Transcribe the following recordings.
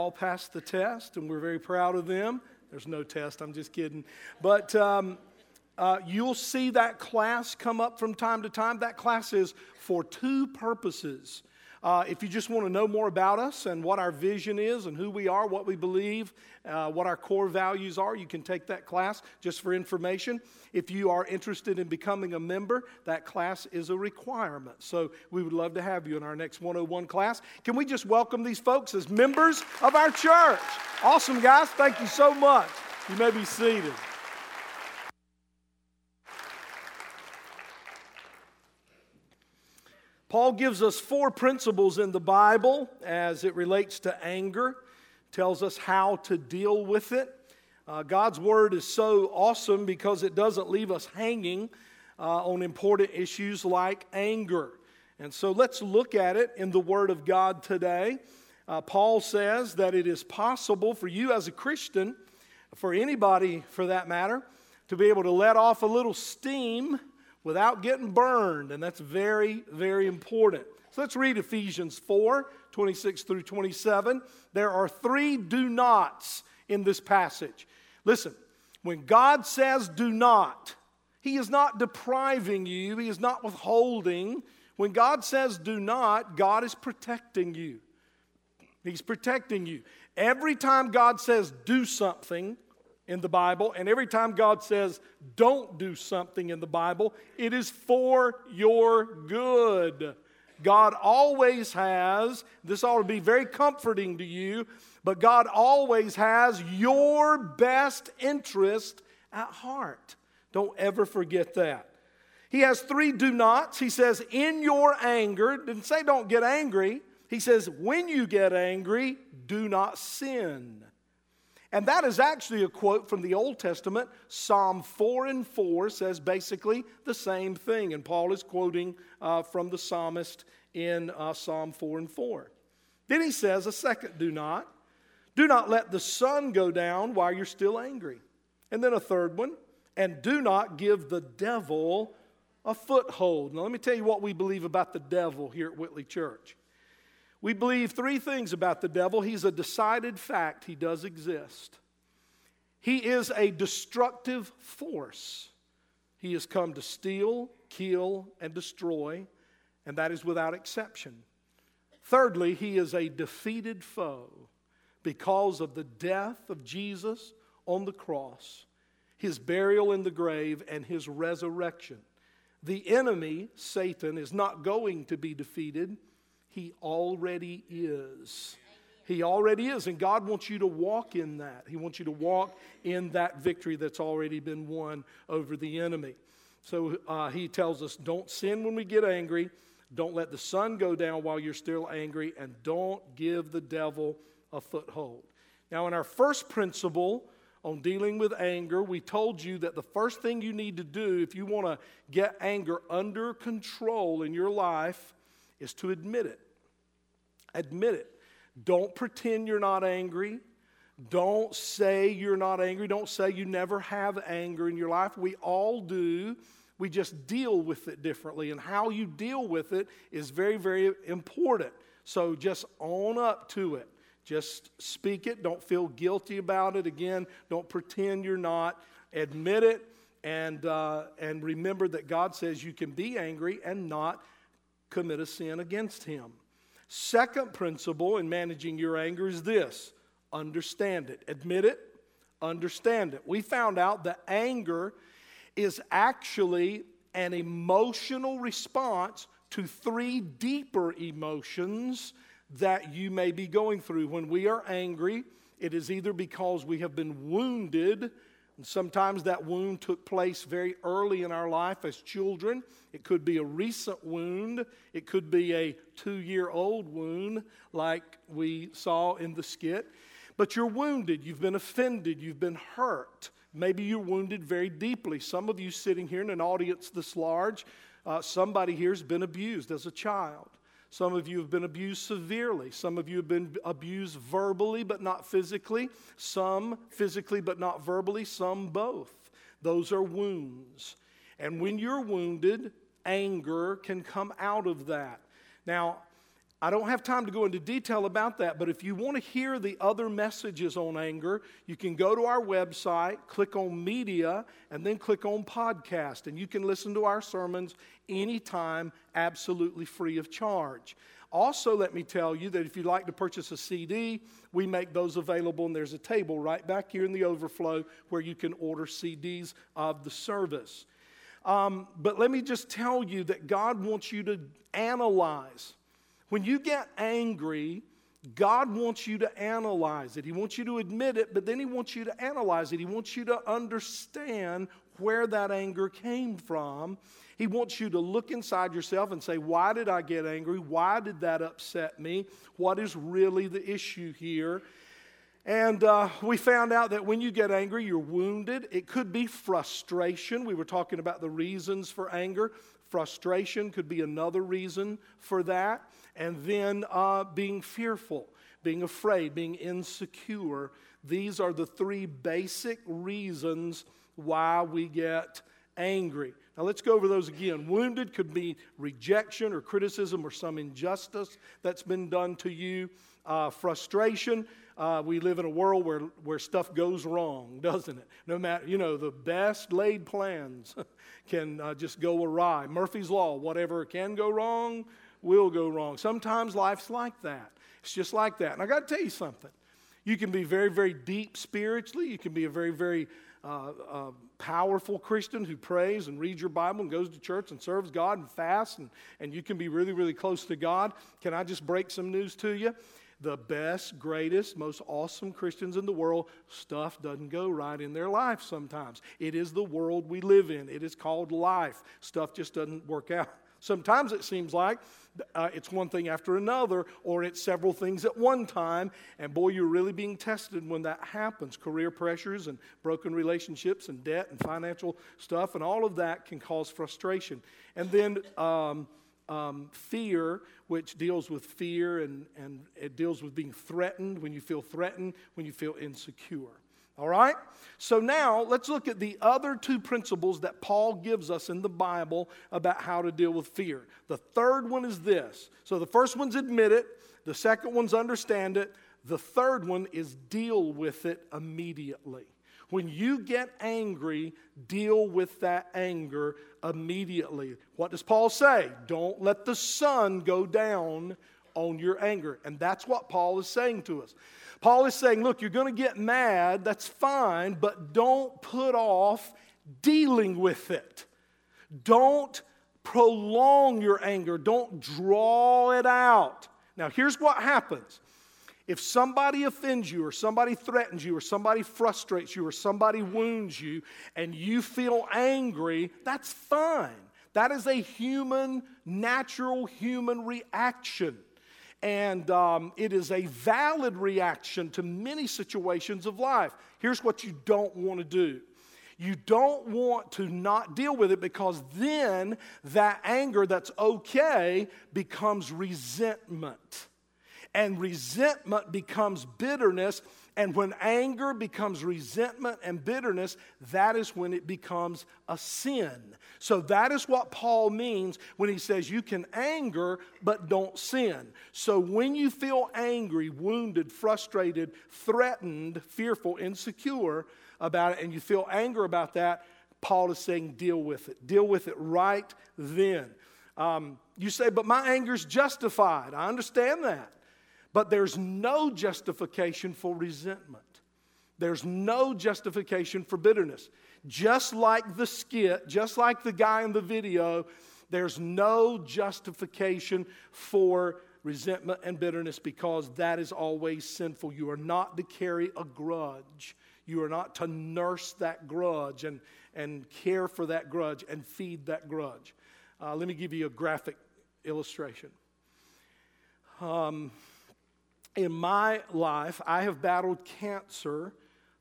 all passed the test, and we're very proud of them. There's no test, I'm just kidding. But um, uh, you'll see that class come up from time to time. That class is for two purposes. Uh, if you just want to know more about us and what our vision is and who we are, what we believe, uh, what our core values are, you can take that class just for information. If you are interested in becoming a member, that class is a requirement. So we would love to have you in our next 101 class. Can we just welcome these folks as members of our church? Awesome, guys. Thank you so much. You may be seated. Paul gives us four principles in the Bible as it relates to anger, tells us how to deal with it. Uh, God's word is so awesome because it doesn't leave us hanging uh, on important issues like anger. And so let's look at it in the word of God today. Uh, Paul says that it is possible for you as a Christian, for anybody for that matter, to be able to let off a little steam without getting burned. And that's very, very important. So let's read Ephesians 4 26 through 27. There are three do nots in this passage. Listen, when God says do not, He is not depriving you, He is not withholding. When God says do not, God is protecting you. He's protecting you. Every time God says do something, in the Bible, and every time God says don't do something in the Bible, it is for your good. God always has, this ought to be very comforting to you, but God always has your best interest at heart. Don't ever forget that. He has three do nots. He says, in your anger, didn't say don't get angry. He says, when you get angry, do not sin. And that is actually a quote from the Old Testament. Psalm 4 and 4 says basically the same thing. And Paul is quoting uh, from the psalmist in uh, Psalm 4 and 4. Then he says a second do not. Do not let the sun go down while you're still angry. And then a third one. And do not give the devil a foothold. Now, let me tell you what we believe about the devil here at Whitley Church. We believe three things about the devil. He's a decided fact, he does exist. He is a destructive force. He has come to steal, kill, and destroy, and that is without exception. Thirdly, he is a defeated foe because of the death of Jesus on the cross, his burial in the grave, and his resurrection. The enemy, Satan, is not going to be defeated he already is. He already is. And God wants you to walk in that. He wants you to walk in that victory that's already been won over the enemy. So uh, he tells us don't sin when we get angry, don't let the sun go down while you're still angry, and don't give the devil a foothold. Now, in our first principle on dealing with anger, we told you that the first thing you need to do if you want to get anger under control in your life is to admit it. Admit it. Don't pretend you're not angry. Don't say you're not angry. Don't say you never have anger in your life. We all do. We just deal with it differently. And how you deal with it is very, very important. So just own up to it. Just speak it. Don't feel guilty about it. Again, don't pretend you're not. Admit it. And, uh, and remember that God says you can be angry and not commit a sin against Him. Second principle in managing your anger is this understand it. Admit it, understand it. We found out that anger is actually an emotional response to three deeper emotions that you may be going through. When we are angry, it is either because we have been wounded and sometimes that wound took place very early in our life as children. It could be a recent wound, it could be a two year old wound, like we saw in the skit. But you're wounded, you've been offended, you've been hurt. Maybe you're wounded very deeply. Some of you sitting here in an audience this large, uh, somebody here has been abused as a child. Some of you have been abused severely. Some of you have been abused verbally but not physically. Some physically but not verbally. Some both. Those are wounds. And when you're wounded, anger can come out of that. Now, I don't have time to go into detail about that, but if you want to hear the other messages on anger, you can go to our website, click on media, and then click on podcast. And you can listen to our sermons anytime, absolutely free of charge. Also, let me tell you that if you'd like to purchase a CD, we make those available, and there's a table right back here in the overflow where you can order CDs of the service. Um, but let me just tell you that God wants you to analyze when you get angry, God wants you to analyze it. He wants you to admit it, but then He wants you to analyze it. He wants you to understand where that anger came from. He wants you to look inside yourself and say, Why did I get angry? Why did that upset me? What is really the issue here? And uh, we found out that when you get angry, you're wounded. It could be frustration. We were talking about the reasons for anger. Frustration could be another reason for that and then uh, being fearful, being afraid, being insecure. These are the three basic reasons why we get angry. Now let's go over those again. Wounded could be rejection or criticism or some injustice that's been done to you. Uh, frustration. Uh, we live in a world where, where stuff goes wrong, doesn't it? No matter, you know, the best laid plans can uh, just go awry. Murphy's Law, whatever can go wrong will go wrong. Sometimes life's like that. It's just like that. And I got to tell you something. You can be very, very deep spiritually. You can be a very, very uh, uh, powerful Christian who prays and reads your Bible and goes to church and serves God and fasts, and, and you can be really, really close to God. Can I just break some news to you? The best, greatest, most awesome Christians in the world, stuff doesn't go right in their life sometimes. It is the world we live in, it is called life. Stuff just doesn't work out. Sometimes it seems like uh, it's one thing after another, or it's several things at one time. And boy, you're really being tested when that happens. Career pressures and broken relationships and debt and financial stuff, and all of that can cause frustration. And then um, um, fear, which deals with fear and, and it deals with being threatened, when you feel threatened, when you feel insecure. All right? So now let's look at the other two principles that Paul gives us in the Bible about how to deal with fear. The third one is this. So the first one's admit it, the second one's understand it, the third one is deal with it immediately. When you get angry, deal with that anger immediately. What does Paul say? Don't let the sun go down on your anger. And that's what Paul is saying to us. Paul is saying, look, you're going to get mad, that's fine, but don't put off dealing with it. Don't prolong your anger, don't draw it out. Now, here's what happens. If somebody offends you, or somebody threatens you, or somebody frustrates you, or somebody wounds you, and you feel angry, that's fine. That is a human, natural human reaction. And um, it is a valid reaction to many situations of life. Here's what you don't want to do you don't want to not deal with it because then that anger that's okay becomes resentment. And resentment becomes bitterness, and when anger becomes resentment and bitterness, that is when it becomes a sin. So that is what Paul means when he says you can anger, but don't sin. So when you feel angry, wounded, frustrated, threatened, fearful, insecure about it, and you feel anger about that, Paul is saying deal with it. Deal with it right then. Um, you say, but my anger's justified. I understand that. But there's no justification for resentment. There's no justification for bitterness. Just like the skit, just like the guy in the video, there's no justification for resentment and bitterness because that is always sinful. You are not to carry a grudge. You are not to nurse that grudge and, and care for that grudge and feed that grudge. Uh, let me give you a graphic illustration. Um, in my life, I have battled cancer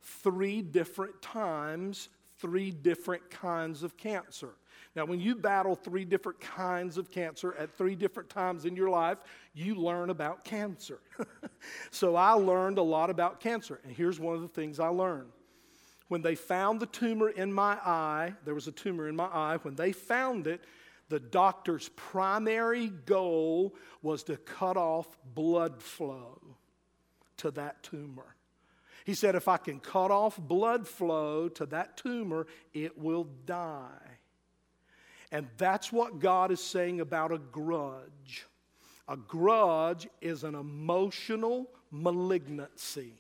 three different times, three different kinds of cancer. Now, when you battle three different kinds of cancer at three different times in your life, you learn about cancer. so I learned a lot about cancer. And here's one of the things I learned. When they found the tumor in my eye, there was a tumor in my eye. When they found it, The doctor's primary goal was to cut off blood flow to that tumor. He said, if I can cut off blood flow to that tumor, it will die. And that's what God is saying about a grudge. A grudge is an emotional malignancy.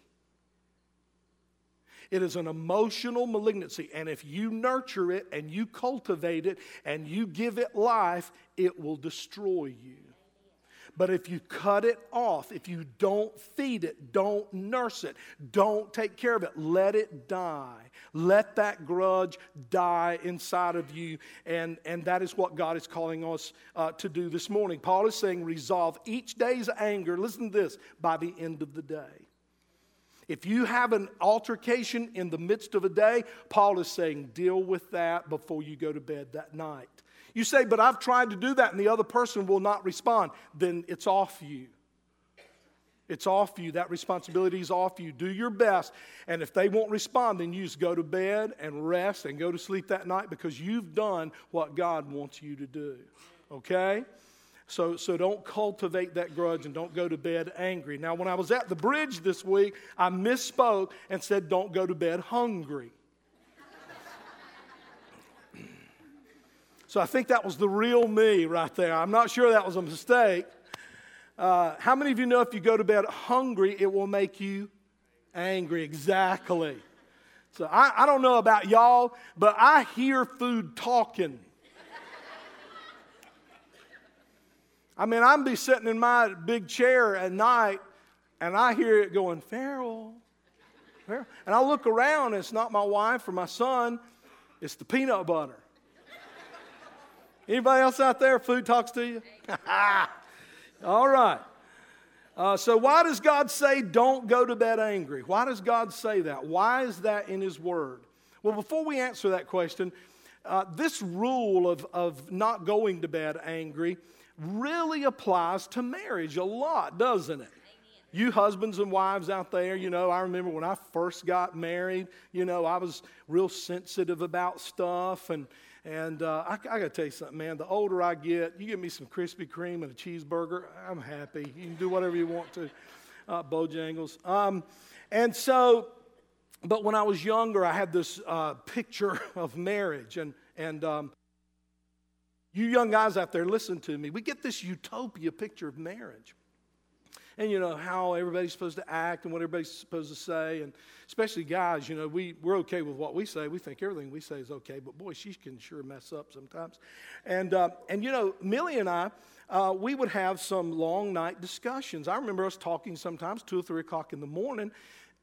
It is an emotional malignancy. And if you nurture it and you cultivate it and you give it life, it will destroy you. But if you cut it off, if you don't feed it, don't nurse it, don't take care of it, let it die. Let that grudge die inside of you. And, and that is what God is calling us uh, to do this morning. Paul is saying, resolve each day's anger, listen to this, by the end of the day. If you have an altercation in the midst of a day, Paul is saying, deal with that before you go to bed that night. You say, but I've tried to do that and the other person will not respond. Then it's off you. It's off you. That responsibility is off you. Do your best. And if they won't respond, then you just go to bed and rest and go to sleep that night because you've done what God wants you to do. Okay? So, so don't cultivate that grudge and don't go to bed angry. Now, when I was at the bridge this week, I misspoke and said, don't go to bed hungry. So I think that was the real me right there. I'm not sure that was a mistake. Uh, how many of you know if you go to bed hungry, it will make you angry? Exactly. So I, I don't know about y'all, but I hear food talking. I mean, I'm be sitting in my big chair at night and I hear it going, Farrell, Farrell. And I look around, and it's not my wife or my son, it's the peanut butter. Anybody else out there, food talks to you? All right. Uh, so, why does God say don't go to bed angry? Why does God say that? Why is that in His Word? Well, before we answer that question, uh, this rule of, of not going to bed angry really applies to marriage a lot, doesn't it? You husbands and wives out there, you know, I remember when I first got married, you know, I was real sensitive about stuff and and uh, I, I got to tell you something, man. The older I get, you give me some Krispy Kreme and a cheeseburger, I'm happy. You can do whatever you want to, uh, Bojangles. Um, and so, but when I was younger, I had this uh, picture of marriage. And, and um, you young guys out there, listen to me. We get this utopia picture of marriage and you know how everybody's supposed to act and what everybody's supposed to say. And especially guys you know we, we're okay with what we say. We think everything we say is okay but boy she can sure mess up sometimes. And, uh, and you know millie and i uh, we would have some long night discussions. I remember us talking sometimes two or three o'clock in the morning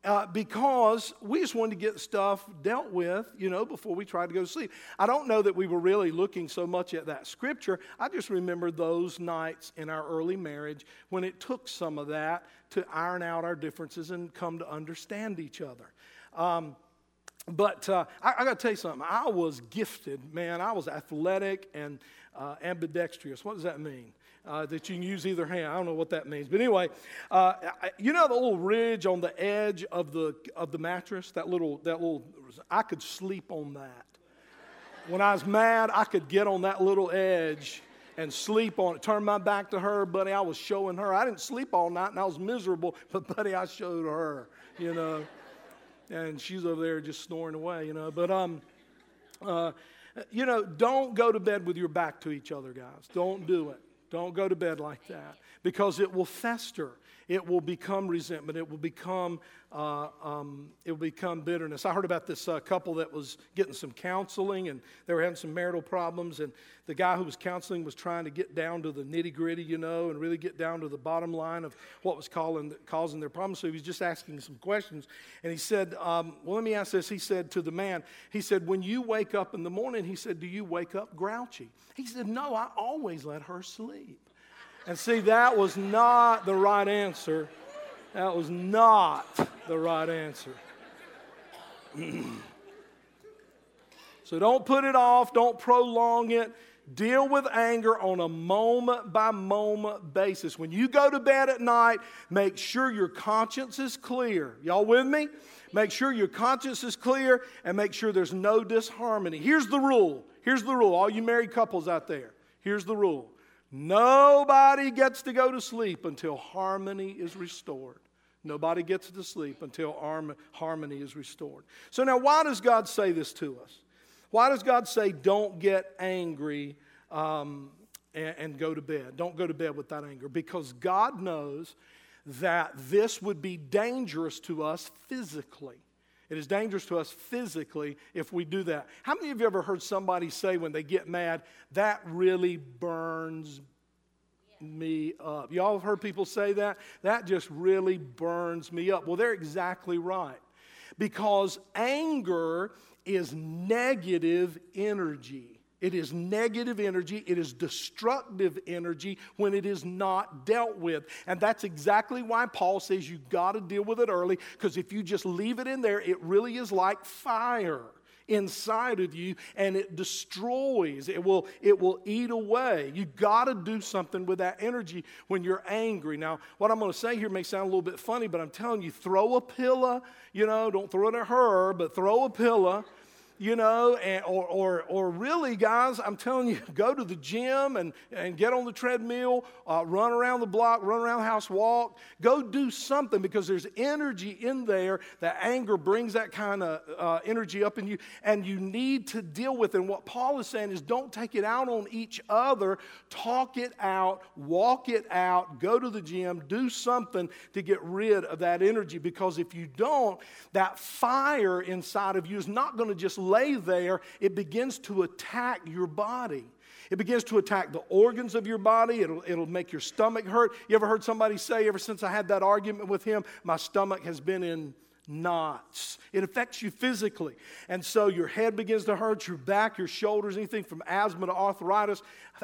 uh, because we just wanted to get stuff dealt with, you know, before we tried to go to sleep. I don't know that we were really looking so much at that scripture. I just remember those nights in our early marriage when it took some of that to iron out our differences and come to understand each other. Um, but uh, I, I got to tell you something. I was gifted, man. I was athletic and uh, ambidextrous. What does that mean? Uh, that you can use either hand. I don't know what that means. But anyway, uh, you know the little ridge on the edge of the, of the mattress? That little, that little, I could sleep on that. When I was mad, I could get on that little edge and sleep on it. Turn my back to her, buddy. I was showing her. I didn't sleep all night and I was miserable, but buddy, I showed her, you know. And she's over there just snoring away, you know. But um, uh, you know, don't go to bed with your back to each other, guys. Don't do it. Don't go to bed like that because it will fester. It will become resentment. It will become, uh, um, it will become bitterness. I heard about this uh, couple that was getting some counseling and they were having some marital problems. And the guy who was counseling was trying to get down to the nitty gritty, you know, and really get down to the bottom line of what was calling, causing their problems. So he was just asking some questions. And he said, um, Well, let me ask this. He said to the man, He said, When you wake up in the morning, he said, Do you wake up grouchy? He said, No, I always let her sleep. And see, that was not the right answer. That was not the right answer. so don't put it off, don't prolong it. Deal with anger on a moment by moment basis. When you go to bed at night, make sure your conscience is clear. Y'all with me? Make sure your conscience is clear and make sure there's no disharmony. Here's the rule. Here's the rule, all you married couples out there. Here's the rule nobody gets to go to sleep until harmony is restored. Nobody gets to sleep until harmony is restored. So, now why does God say this to us? Why does God say, don't get angry um, and, and go to bed? Don't go to bed with that anger. Because God knows that this would be dangerous to us physically. It is dangerous to us physically if we do that. How many of you ever heard somebody say when they get mad, that really burns me up? Y'all have heard people say that? That just really burns me up. Well, they're exactly right. Because anger is negative energy. It is negative energy. It is destructive energy when it is not dealt with. And that's exactly why Paul says you got to deal with it early, because if you just leave it in there, it really is like fire inside of you and it destroys it will it will eat away you got to do something with that energy when you're angry now what i'm going to say here may sound a little bit funny but i'm telling you throw a pillow you know don't throw it at her but throw a pillow you know, and, or, or, or really, guys, I'm telling you, go to the gym and, and get on the treadmill, uh, run around the block, run around the house, walk. Go do something because there's energy in there. That anger brings that kind of uh, energy up in you, and you need to deal with it. And what Paul is saying is don't take it out on each other, talk it out, walk it out, go to the gym, do something to get rid of that energy because if you don't, that fire inside of you is not going to just lay there, it begins to attack your body. It begins to attack the organs of your body. It'll, it'll make your stomach hurt. You ever heard somebody say, ever since I had that argument with him, my stomach has been in knots. It affects you physically. And so your head begins to hurt, your back, your shoulders, anything from asthma to arthritis.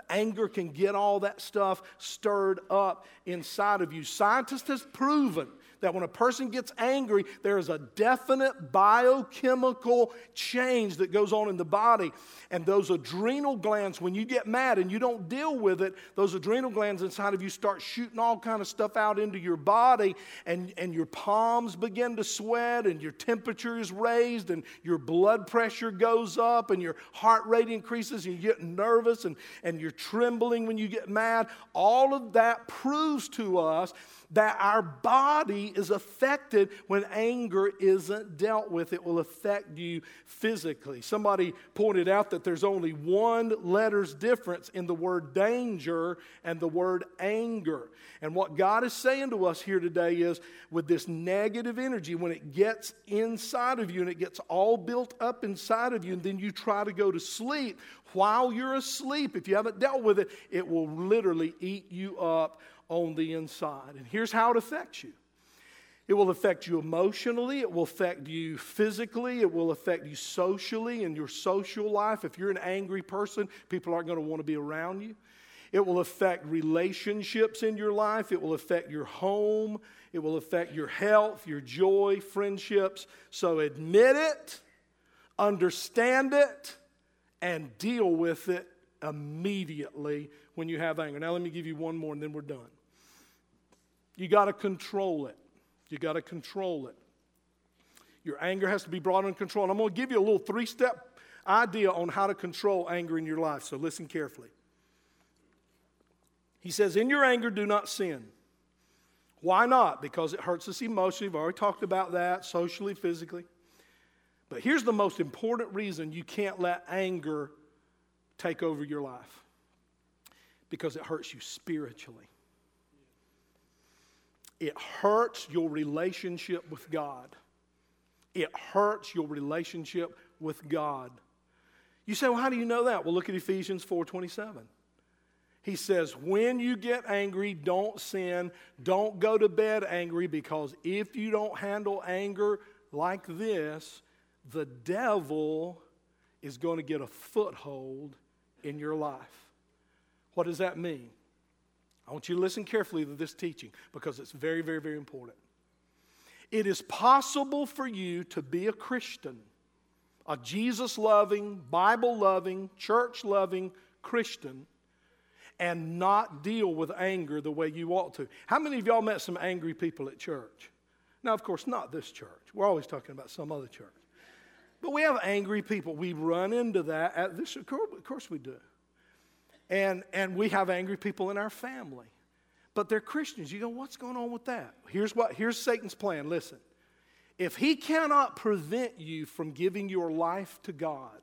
Anger can get all that stuff stirred up inside of you. Scientists have proven that when a person gets angry, there is a definite biochemical change that goes on in the body. And those adrenal glands, when you get mad and you don't deal with it, those adrenal glands inside of you start shooting all kind of stuff out into your body, and, and your palms begin to sweat, and your temperature is raised, and your blood pressure goes up, and your heart rate increases, and you get nervous, and, and you're trembling when you get mad. All of that proves to us that our body is affected when anger isn't dealt with. It will affect you physically. Somebody pointed out that there's only one letter's difference in the word danger and the word anger. And what God is saying to us here today is with this negative energy, when it gets inside of you and it gets all built up inside of you, and then you try to go to sleep, while you're asleep, if you haven't dealt with it, it will literally eat you up on the inside. And here's how it affects you it will affect you emotionally, it will affect you physically, it will affect you socially in your social life. If you're an angry person, people aren't going to want to be around you. It will affect relationships in your life. It will affect your home. It will affect your health, your joy, friendships. So admit it, understand it, and deal with it immediately when you have anger. Now, let me give you one more and then we're done. You got to control it. You got to control it. Your anger has to be brought under control. And I'm going to give you a little three step idea on how to control anger in your life. So listen carefully. He says, In your anger, do not sin. Why not? Because it hurts us emotionally. We've already talked about that, socially, physically. But here's the most important reason you can't let anger take over your life because it hurts you spiritually it hurts your relationship with God. It hurts your relationship with God. You say, well, how do you know that? Well, look at Ephesians 4:27. He says, when you get angry, don't sin. Don't go to bed angry because if you don't handle anger like this, the devil is going to get a foothold in your life. What does that mean? I want you to listen carefully to this teaching because it's very, very, very important. It is possible for you to be a Christian, a Jesus loving, Bible loving, church loving Christian, and not deal with anger the way you ought to. How many of y'all met some angry people at church? Now, of course, not this church. We're always talking about some other church. But we have angry people. We run into that at this, of course we do. And, and we have angry people in our family. But they're Christians. You go, what's going on with that? Here's, what, here's Satan's plan. Listen. If he cannot prevent you from giving your life to God,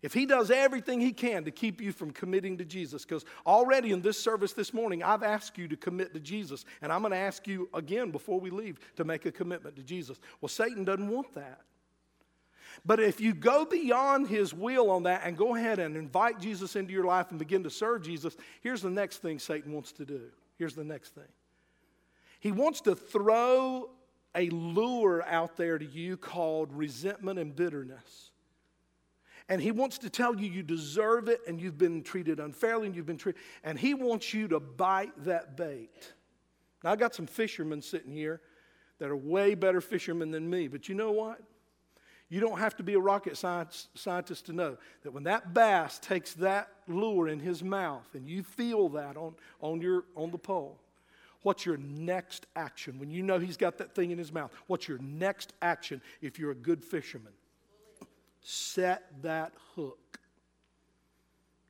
if he does everything he can to keep you from committing to Jesus, because already in this service this morning, I've asked you to commit to Jesus, and I'm going to ask you again before we leave to make a commitment to Jesus. Well, Satan doesn't want that. But if you go beyond his will on that and go ahead and invite Jesus into your life and begin to serve Jesus, here's the next thing Satan wants to do. Here's the next thing. He wants to throw a lure out there to you called resentment and bitterness. And he wants to tell you you deserve it and you've been treated unfairly and you've been treated. And he wants you to bite that bait. Now, I got some fishermen sitting here that are way better fishermen than me, but you know what? You don't have to be a rocket science, scientist to know that when that bass takes that lure in his mouth and you feel that on, on, your, on the pole, what's your next action? When you know he's got that thing in his mouth, what's your next action if you're a good fisherman? set that hook.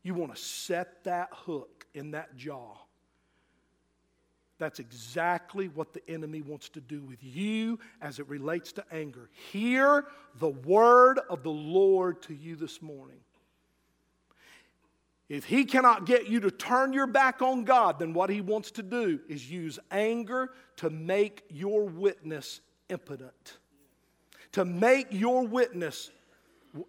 You want to set that hook in that jaw. That's exactly what the enemy wants to do with you as it relates to anger. Hear the word of the Lord to you this morning. If he cannot get you to turn your back on God, then what he wants to do is use anger to make your witness impotent, to make your witness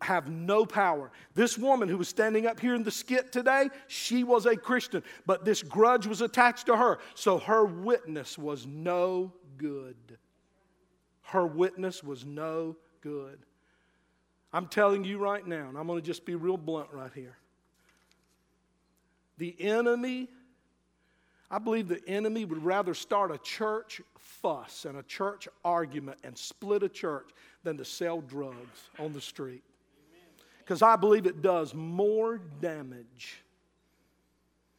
have no power. This woman who was standing up here in the skit today, she was a Christian, but this grudge was attached to her. So her witness was no good. Her witness was no good. I'm telling you right now, and I'm going to just be real blunt right here. The enemy, I believe the enemy would rather start a church fuss and a church argument and split a church than to sell drugs on the street because I believe it does more damage.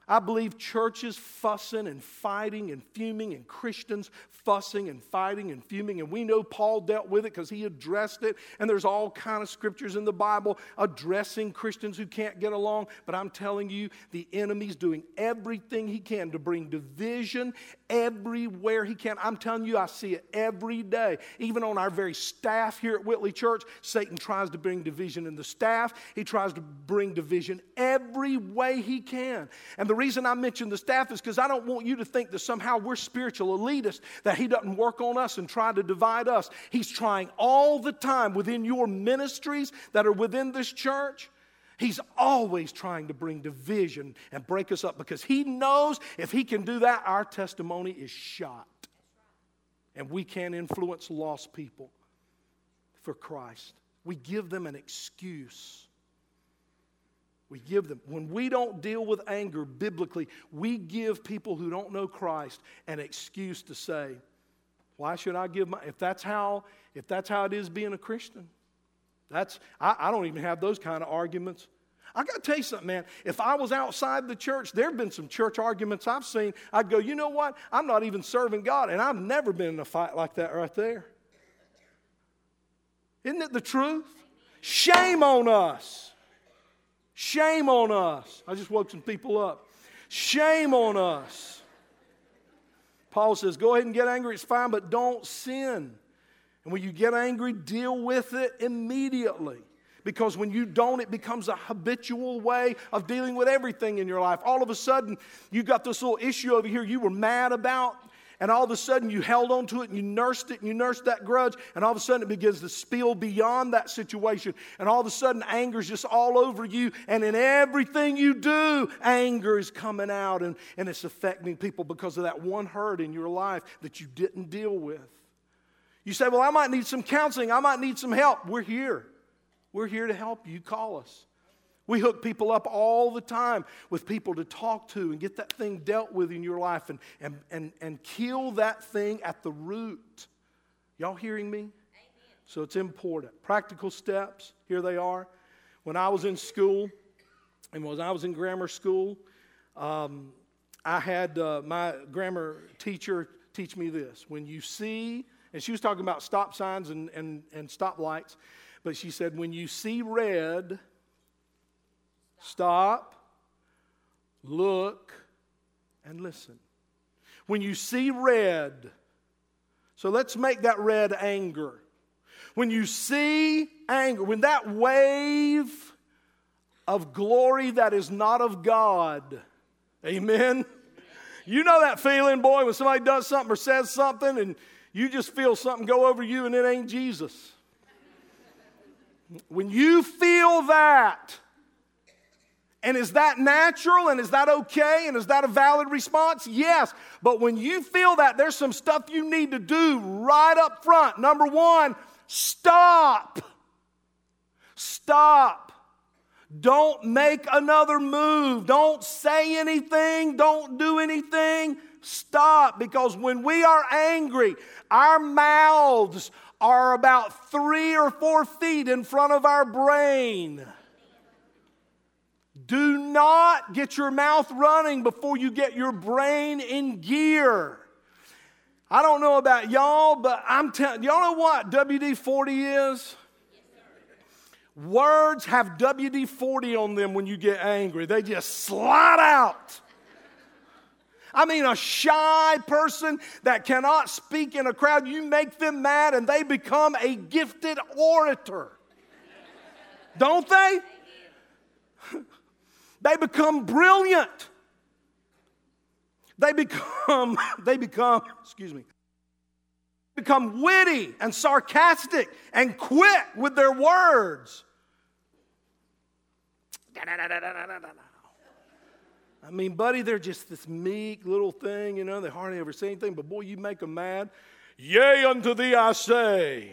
I believe churches fussing and fighting and fuming and Christians fussing and fighting and fuming. And we know Paul dealt with it because he addressed it. And there's all kind of scriptures in the Bible addressing Christians who can't get along. But I'm telling you the enemy's doing everything he can to bring division everywhere he can I'm telling you I see it every day even on our very staff here at Whitley Church Satan tries to bring division in the staff he tries to bring division every way he can and the reason I mention the staff is because I don't want you to think that somehow we're spiritual elitists, that He doesn't work on us and try to divide us. He's trying all the time within your ministries that are within this church. He's always trying to bring division and break us up because he knows if he can do that, our testimony is shot. And we can't influence lost people for Christ. We give them an excuse we give them. When we don't deal with anger biblically, we give people who don't know Christ an excuse to say, why should I give my if that's how if that's how it is being a Christian? That's I, I don't even have those kind of arguments. I got to tell you something, man. If I was outside the church, there have been some church arguments I've seen. I'd go, you know what? I'm not even serving God, and I've never been in a fight like that right there. Isn't it the truth? Shame on us. Shame on us. I just woke some people up. Shame on us. Paul says, go ahead and get angry, it's fine, but don't sin. And when you get angry, deal with it immediately. Because when you don't, it becomes a habitual way of dealing with everything in your life. All of a sudden, you got this little issue over here you were mad about, and all of a sudden you held on to it and you nursed it and you nursed that grudge, and all of a sudden it begins to spill beyond that situation. And all of a sudden anger is just all over you, and in everything you do, anger is coming out and, and it's affecting people because of that one hurt in your life that you didn't deal with. You say, Well, I might need some counseling, I might need some help. We're here. We're here to help you. Call us. We hook people up all the time with people to talk to and get that thing dealt with in your life and, and, and, and kill that thing at the root. Y'all hearing me? Amen. So it's important. Practical steps, here they are. When I was in school, and when I was in grammar school, um, I had uh, my grammar teacher teach me this. When you see, and she was talking about stop signs and, and, and stop lights, but she said, when you see red, Stop. look, and listen. When you see red, so let's make that red anger. When you see anger, when that wave of glory that is not of God, amen. You know that feeling, boy, when somebody does something or says something and you just feel something go over you and it ain't Jesus. When you feel that, and is that natural and is that okay and is that a valid response? Yes. But when you feel that, there's some stuff you need to do right up front. Number one, stop. Stop. Don't make another move. Don't say anything. Don't do anything. Stop. Because when we are angry, our mouths are about three or four feet in front of our brain. Do not get your mouth running before you get your brain in gear. I don't know about y'all, but I'm telling y'all know what WD 40 is? Words have WD 40 on them when you get angry, they just slide out. I mean, a shy person that cannot speak in a crowd, you make them mad and they become a gifted orator. Don't they? They become brilliant. They become, they become, excuse me, become witty and sarcastic and quick with their words. I mean, buddy, they're just this meek little thing, you know, they hardly ever say anything, but boy, you make them mad. Yea, unto thee I say,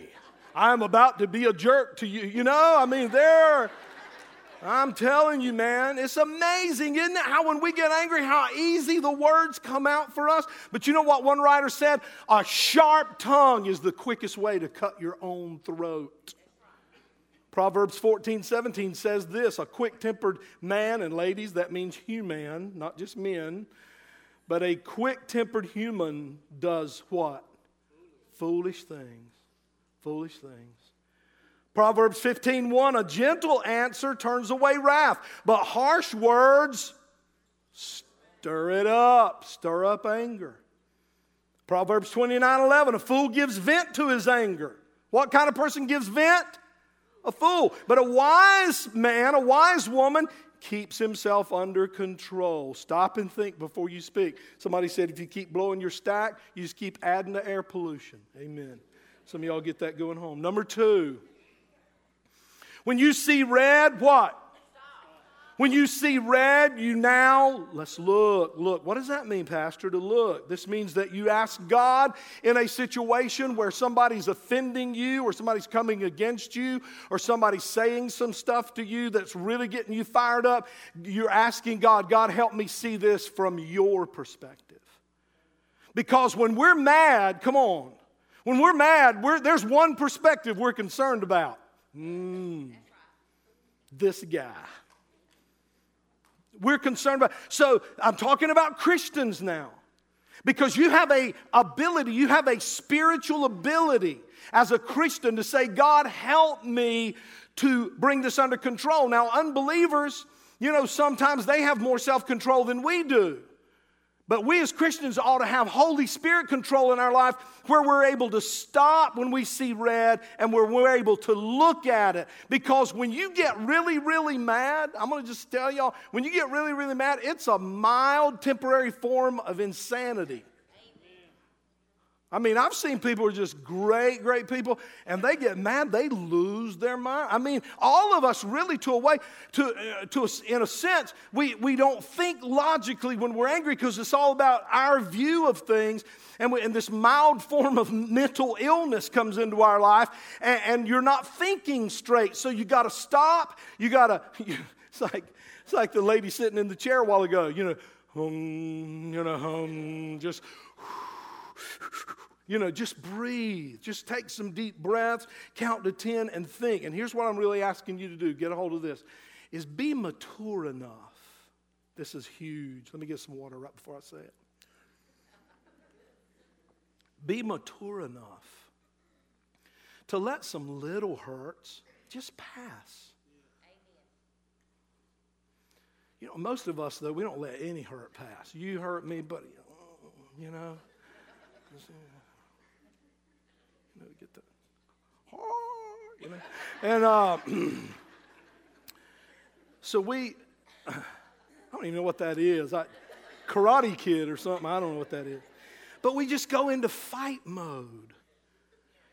I am about to be a jerk to you. You know, I mean, they're I'm telling you, man, it's amazing, isn't it? How when we get angry, how easy the words come out for us. But you know what one writer said? A sharp tongue is the quickest way to cut your own throat. Proverbs 14, 17 says this a quick tempered man, and ladies, that means human, not just men, but a quick tempered human does what? Foolish things. Foolish things. Proverbs 15:1 A gentle answer turns away wrath, but harsh words stir it up, stir up anger. Proverbs 29:11 A fool gives vent to his anger. What kind of person gives vent? A fool. But a wise man, a wise woman keeps himself under control. Stop and think before you speak. Somebody said if you keep blowing your stack, you just keep adding to air pollution. Amen. Some of y'all get that going home. Number 2, when you see red, what? When you see red, you now, let's look, look. What does that mean, Pastor, to look? This means that you ask God in a situation where somebody's offending you, or somebody's coming against you, or somebody's saying some stuff to you that's really getting you fired up. You're asking God, God, help me see this from your perspective. Because when we're mad, come on, when we're mad, we're, there's one perspective we're concerned about. Mm, this guy. We're concerned about. So I'm talking about Christians now. Because you have a ability, you have a spiritual ability as a Christian to say, God, help me to bring this under control. Now, unbelievers, you know, sometimes they have more self control than we do. But we as Christians ought to have Holy Spirit control in our life where we're able to stop when we see red and where we're able to look at it. Because when you get really, really mad, I'm going to just tell y'all, when you get really, really mad, it's a mild temporary form of insanity. I mean, I've seen people who are just great, great people, and they get mad, they lose their mind. I mean, all of us really, to a way, to, uh, to a, in a sense, we, we don't think logically when we're angry because it's all about our view of things, and, we, and this mild form of mental illness comes into our life, and, and you're not thinking straight. So you got to stop. You got to. It's like it's like the lady sitting in the chair a while ago. You know, you know, hum, just. You know, just breathe. Just take some deep breaths, count to 10, and think. And here's what I'm really asking you to do get a hold of this is be mature enough. This is huge. Let me get some water right before I say it. Be mature enough to let some little hurts just pass. You know, most of us, though, we don't let any hurt pass. You hurt me, but, you know, you know, get the, you know. And uh, so we, I don't even know what that is. I, karate kid or something. I don't know what that is. But we just go into fight mode.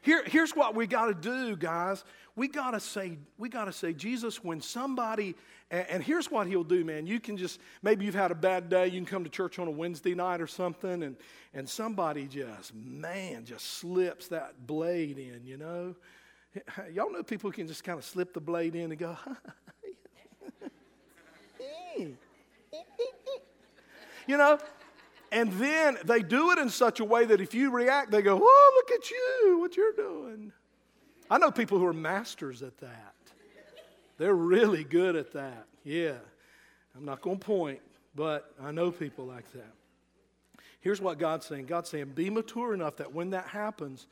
Here, here's what we got to do, guys. We got to say, we got to say, Jesus, when somebody, and, and, here's what he'll do, man. You can just, maybe you've had a bad day. You can come to church on a Wednesday night or something, and, and somebody just, man, just slips that blade in, you know? Y'all know people can just kind of slip the blade in and go, you know? And then they do it in such a way that if you react, they go, Oh, look at you, what you're doing. I know people who are masters at that. They're really good at that. Yeah. I'm not going to point, but I know people like that. Here's what God's saying God's saying, be mature enough that when that happens,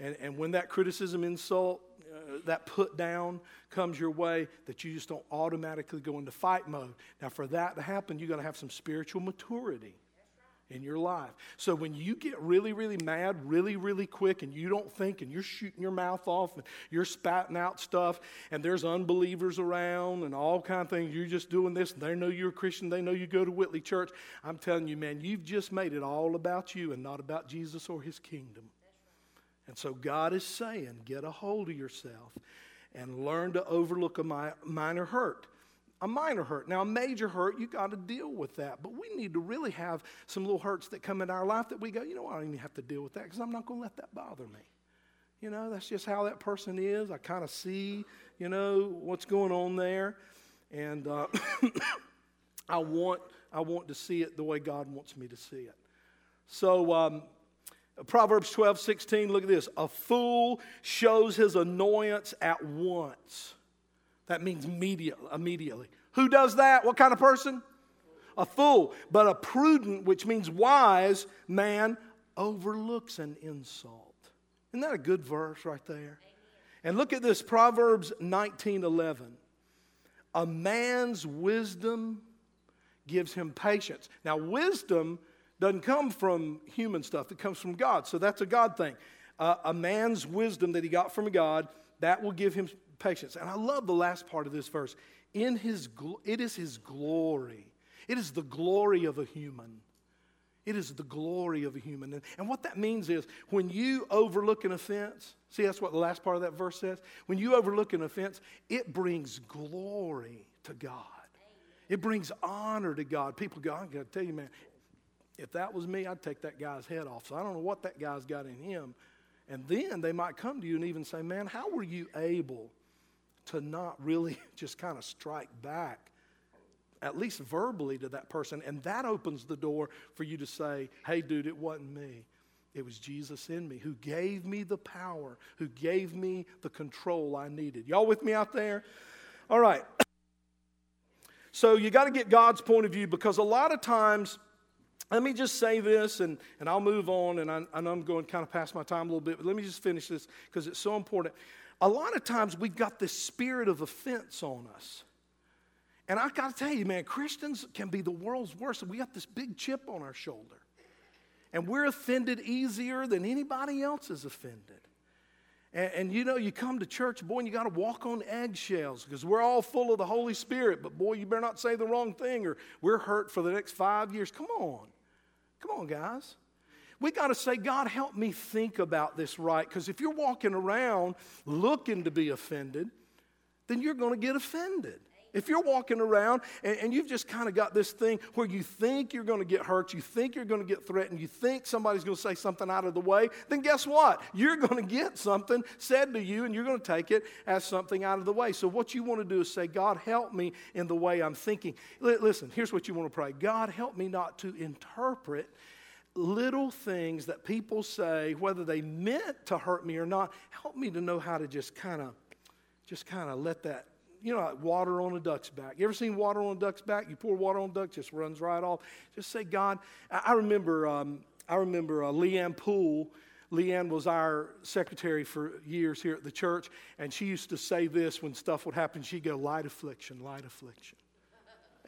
and, and when that criticism, insult, uh, that put down comes your way, that you just don't automatically go into fight mode. Now, for that to happen, you've got to have some spiritual maturity in your life. So when you get really, really mad, really, really quick, and you don't think, and you're shooting your mouth off, and you're spouting out stuff, and there's unbelievers around, and all kind of things, you're just doing this, and they know you're a Christian, they know you go to Whitley Church. I'm telling you, man, you've just made it all about you and not about Jesus or His kingdom. And so God is saying, get a hold of yourself and learn to overlook a minor hurt a minor hurt. Now, a major hurt, you got to deal with that. But we need to really have some little hurts that come in our life that we go, you know, I don't even have to deal with that because I'm not going to let that bother me. You know, that's just how that person is. I kind of see, you know, what's going on there. And uh, I, want, I want to see it the way God wants me to see it. So, um, Proverbs 12, 16, look at this. A fool shows his annoyance at once that means immediately. Who does that? What kind of person? A fool. But a prudent, which means wise man, overlooks an insult. Isn't that a good verse right there? And look at this Proverbs 19 11. A man's wisdom gives him patience. Now, wisdom doesn't come from human stuff, it comes from God. So that's a God thing. Uh, a man's wisdom that he got from God, that will give him patience. And I love the last part of this verse. In his, it is his glory. It is the glory of a human. It is the glory of a human. And, and what that means is when you overlook an offense, see, that's what the last part of that verse says. When you overlook an offense, it brings glory to God. It brings honor to God. People go, I got to tell you, man, if that was me, I'd take that guy's head off. So I don't know what that guy's got in him. And then they might come to you and even say, man, how were you able to not really just kind of strike back, at least verbally, to that person. And that opens the door for you to say, hey, dude, it wasn't me. It was Jesus in me who gave me the power, who gave me the control I needed. Y'all with me out there? All right. So you got to get God's point of view because a lot of times, let me just say this and, and I'll move on. And I, I know I'm going kind of past my time a little bit, but let me just finish this because it's so important a lot of times we've got this spirit of offense on us. And I've got to tell you, man, Christians can be the world's worst. We got this big chip on our shoulder. And we're offended easier than anybody else is offended. And, and you know, you come to church, boy, and you got to walk on eggshells because we're all full of the Holy Spirit. But boy, you better not say the wrong thing or we're hurt for the next five years. Come on. Come on, guys. We got to say, God, help me think about this right. Because if you're walking around looking to be offended, then you're going to get offended. If you're walking around and, and you've just kind of got this thing where you think you're going to get hurt, you think you're going to get threatened, you think somebody's going to say something out of the way, then guess what? You're going to get something said to you and you're going to take it as something out of the way. So, what you want to do is say, God, help me in the way I'm thinking. L- listen, here's what you want to pray God, help me not to interpret little things that people say, whether they meant to hurt me or not, help me to know how to just kind of, just kind of let that, you know, like water on a duck's back. You ever seen water on a duck's back? You pour water on a duck, just runs right off. Just say, God, I remember, um, I remember uh, Leanne Poole. Leanne was our secretary for years here at the church, and she used to say this when stuff would happen. She'd go, light affliction, light affliction.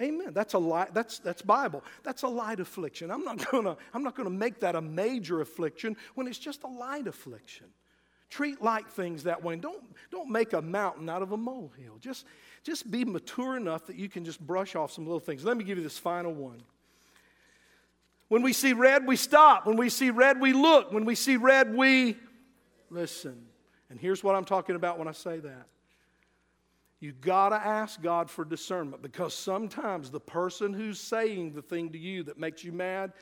Amen. That's a light, that's, that's Bible. That's a light affliction. I'm not gonna, I'm not gonna make that a major affliction when it's just a light affliction. Treat like things that way. Don't, don't make a mountain out of a molehill. Just, just be mature enough that you can just brush off some little things. Let me give you this final one. When we see red, we stop. When we see red, we look. When we see red, we listen. And here's what I'm talking about when I say that. You got to ask God for discernment because sometimes the person who's saying the thing to you that makes you mad,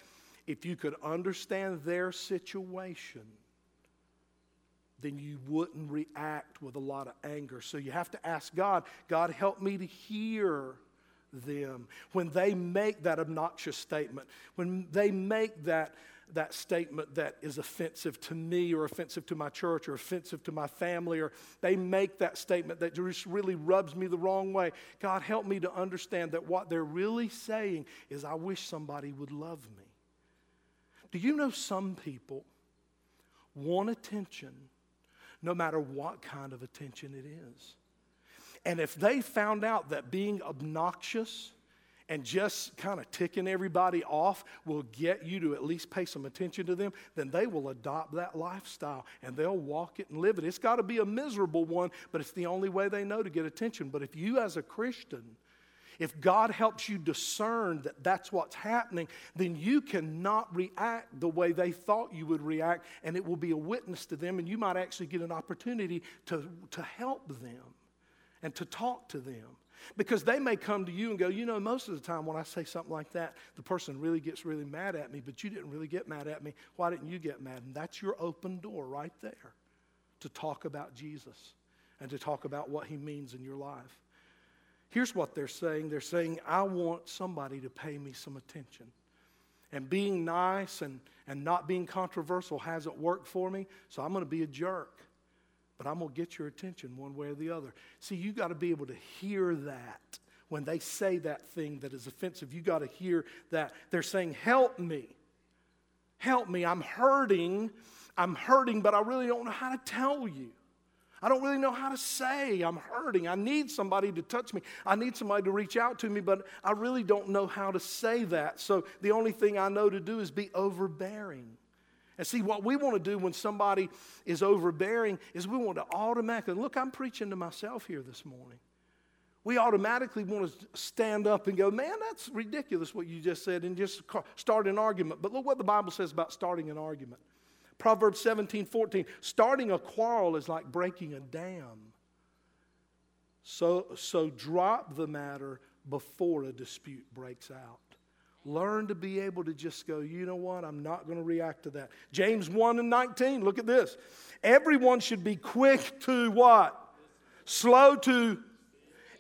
if you could understand their situation, then you wouldn't react with a lot of anger. So you have to ask God, God, help me to hear them when they make that obnoxious statement, when they make that, that statement that is offensive to me or offensive to my church or offensive to my family, or they make that statement that just really rubs me the wrong way. God, help me to understand that what they're really saying is, I wish somebody would love me. Do you know some people want attention no matter what kind of attention it is? And if they found out that being obnoxious and just kind of ticking everybody off will get you to at least pay some attention to them, then they will adopt that lifestyle and they'll walk it and live it. It's got to be a miserable one, but it's the only way they know to get attention. But if you, as a Christian, if God helps you discern that that's what's happening, then you cannot react the way they thought you would react, and it will be a witness to them, and you might actually get an opportunity to, to help them and to talk to them. Because they may come to you and go, you know, most of the time when I say something like that, the person really gets really mad at me, but you didn't really get mad at me. Why didn't you get mad? And that's your open door right there to talk about Jesus and to talk about what he means in your life. Here's what they're saying they're saying, I want somebody to pay me some attention. And being nice and, and not being controversial hasn't worked for me, so I'm going to be a jerk but I'm going to get your attention one way or the other. See, you got to be able to hear that. When they say that thing that is offensive, you got to hear that. They're saying, Help me. Help me. I'm hurting. I'm hurting, but I really don't know how to tell you. I don't really know how to say I'm hurting. I need somebody to touch me. I need somebody to reach out to me, but I really don't know how to say that. So the only thing I know to do is be overbearing. And see, what we want to do when somebody is overbearing is we want to automatically, look, I'm preaching to myself here this morning. We automatically want to stand up and go, man, that's ridiculous what you just said, and just start an argument. But look what the Bible says about starting an argument. Proverbs 17, 14. Starting a quarrel is like breaking a dam. So, so drop the matter before a dispute breaks out. Learn to be able to just go, you know what? I'm not going to react to that. James 1 and 19, look at this. Everyone should be quick to what? Slow to,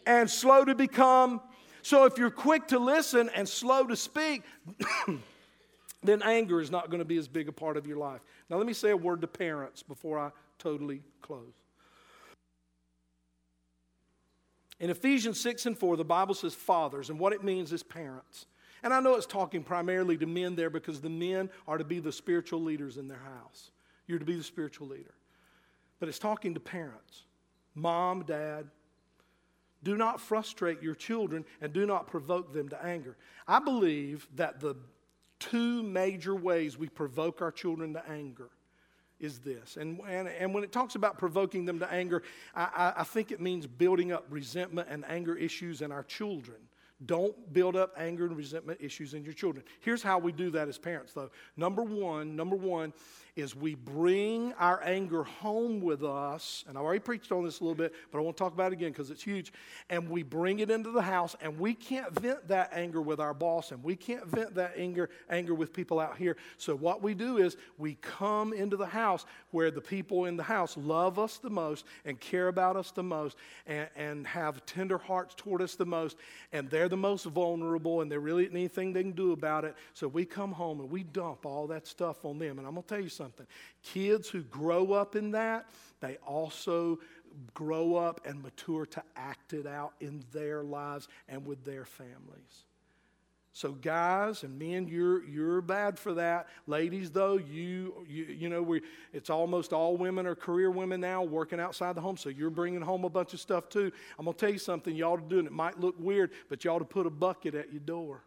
and slow to become. So if you're quick to listen and slow to speak, then anger is not going to be as big a part of your life. Now, let me say a word to parents before I totally close. In Ephesians 6 and 4, the Bible says fathers, and what it means is parents. And I know it's talking primarily to men there because the men are to be the spiritual leaders in their house. You're to be the spiritual leader. But it's talking to parents mom, dad. Do not frustrate your children and do not provoke them to anger. I believe that the two major ways we provoke our children to anger is this. And, and, and when it talks about provoking them to anger, I, I, I think it means building up resentment and anger issues in our children. Don't build up anger and resentment issues in your children. Here's how we do that as parents, though. Number one, number one is we bring our anger home with us. And I already preached on this a little bit, but I won't talk about it again because it's huge. And we bring it into the house, and we can't vent that anger with our boss, and we can't vent that anger, anger with people out here. So what we do is we come into the house where the people in the house love us the most and care about us the most and, and have tender hearts toward us the most, and they're the most vulnerable, and there really isn't anything they can do about it. So we come home and we dump all that stuff on them. And I'm going to tell you something. Kids who grow up in that, they also grow up and mature to act it out in their lives and with their families. So, guys and men, you're, you're bad for that. Ladies, though, you, you, you know, we, it's almost all women are career women now working outside the home. So, you're bringing home a bunch of stuff too. I'm going to tell you something you ought to do, and it might look weird, but you ought to put a bucket at your door.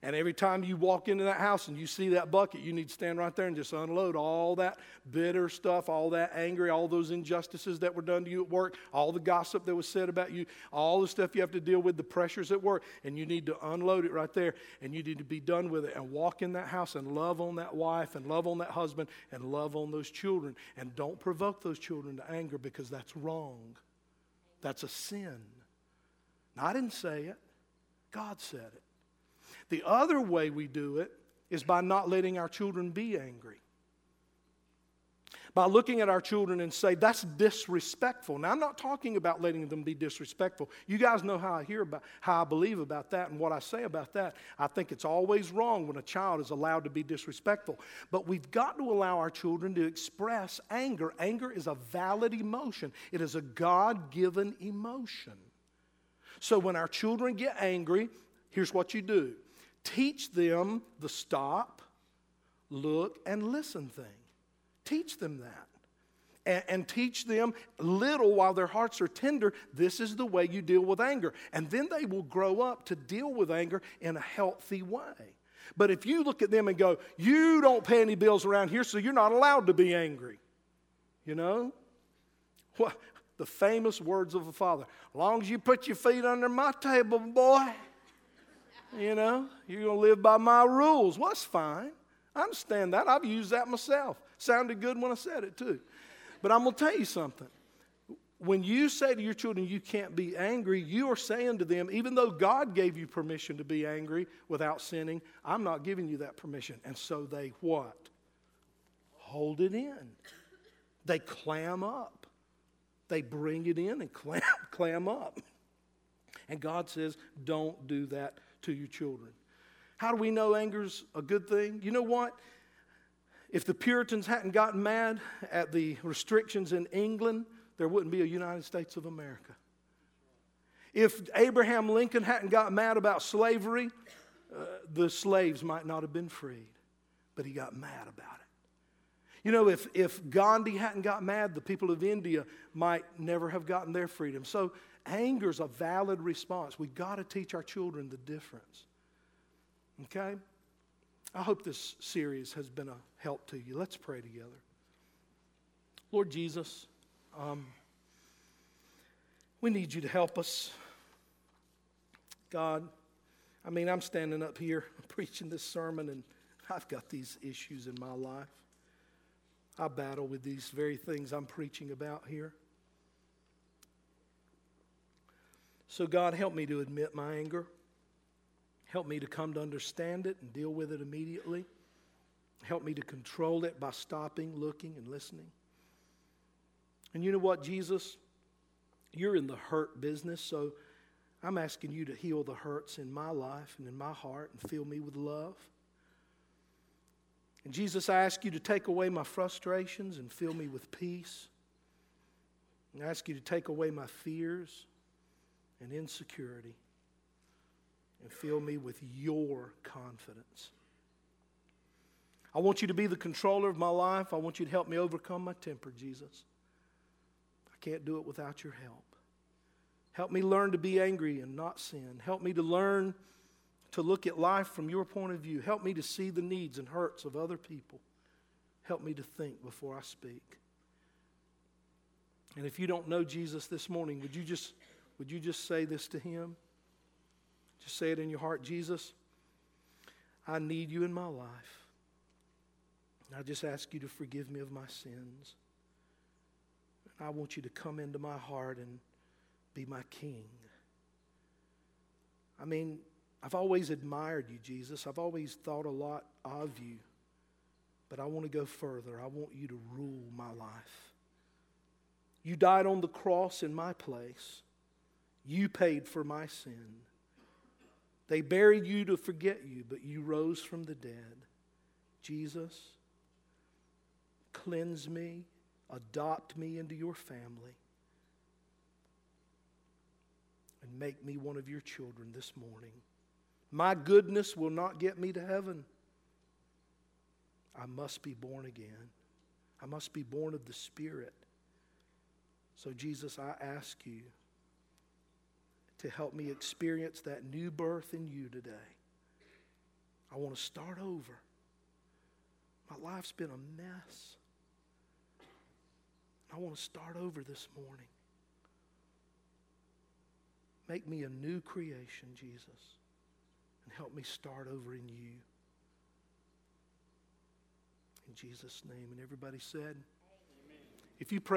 And every time you walk into that house and you see that bucket, you need to stand right there and just unload all that bitter stuff, all that anger, all those injustices that were done to you at work, all the gossip that was said about you, all the stuff you have to deal with, the pressures at work. And you need to unload it right there. And you need to be done with it and walk in that house and love on that wife and love on that husband and love on those children. And don't provoke those children to anger because that's wrong. That's a sin. I didn't say it, God said it. The other way we do it is by not letting our children be angry. By looking at our children and say, that's disrespectful. Now, I'm not talking about letting them be disrespectful. You guys know how I hear about, how I believe about that and what I say about that. I think it's always wrong when a child is allowed to be disrespectful. But we've got to allow our children to express anger. Anger is a valid emotion, it is a God given emotion. So when our children get angry, here's what you do Teach them the stop, look, and listen thing. Teach them that. And, and, teach them little while their hearts are tender. This is the way you deal with anger. And then they will grow up to deal with anger in a healthy way. But if you look at them and go, You don't pay any bills around here, so you're not allowed to be angry. You know? What? The famous words of a father. Long as you put your feet under my table, boy. You know, you're going to live by my rules. Well, that's fine. I understand that. I've used that myself. Sounded good when I said it, too. But I'm going to tell you something. When you say to your children, you can't be angry, you are saying to them, even though God gave you permission to be angry without sinning, I'm not giving you that permission. And so they what? Hold it in. They clam up. They bring it in and clam, clam up. And God says, don't do that to your children. How do we know anger's a good thing? You know what? If the Puritans hadn't gotten mad at the restrictions in England, there wouldn't be a United States of America. If Abraham Lincoln hadn't got mad about slavery, uh, the slaves might not have been freed. But he got mad about it. You know, if, if Gandhi hadn't got mad, the people of India might never have gotten their freedom. So Anger is a valid response. We've got to teach our children the difference. Okay? I hope this series has been a help to you. Let's pray together. Lord Jesus, um, we need you to help us. God, I mean, I'm standing up here preaching this sermon, and I've got these issues in my life. I battle with these very things I'm preaching about here. So, God, help me to admit my anger. Help me to come to understand it and deal with it immediately. Help me to control it by stopping, looking, and listening. And you know what, Jesus? You're in the hurt business, so I'm asking you to heal the hurts in my life and in my heart and fill me with love. And Jesus, I ask you to take away my frustrations and fill me with peace. I ask you to take away my fears and insecurity and fill me with your confidence. I want you to be the controller of my life. I want you to help me overcome my temper, Jesus. I can't do it without your help. Help me learn to be angry and not sin. Help me to learn to look at life from your point of view. Help me to see the needs and hurts of other people. Help me to think before I speak. And if you don't know Jesus this morning, would you just would you just say this to him? Just say it in your heart Jesus, I need you in my life. I just ask you to forgive me of my sins. I want you to come into my heart and be my king. I mean, I've always admired you, Jesus. I've always thought a lot of you. But I want to go further. I want you to rule my life. You died on the cross in my place. You paid for my sin. They buried you to forget you, but you rose from the dead. Jesus, cleanse me, adopt me into your family, and make me one of your children this morning. My goodness will not get me to heaven. I must be born again. I must be born of the Spirit. So, Jesus, I ask you to help me experience that new birth in you today. I want to start over. My life's been a mess. I want to start over this morning. Make me a new creation, Jesus, and help me start over in you. In Jesus' name. And everybody said, Amen. if you pray,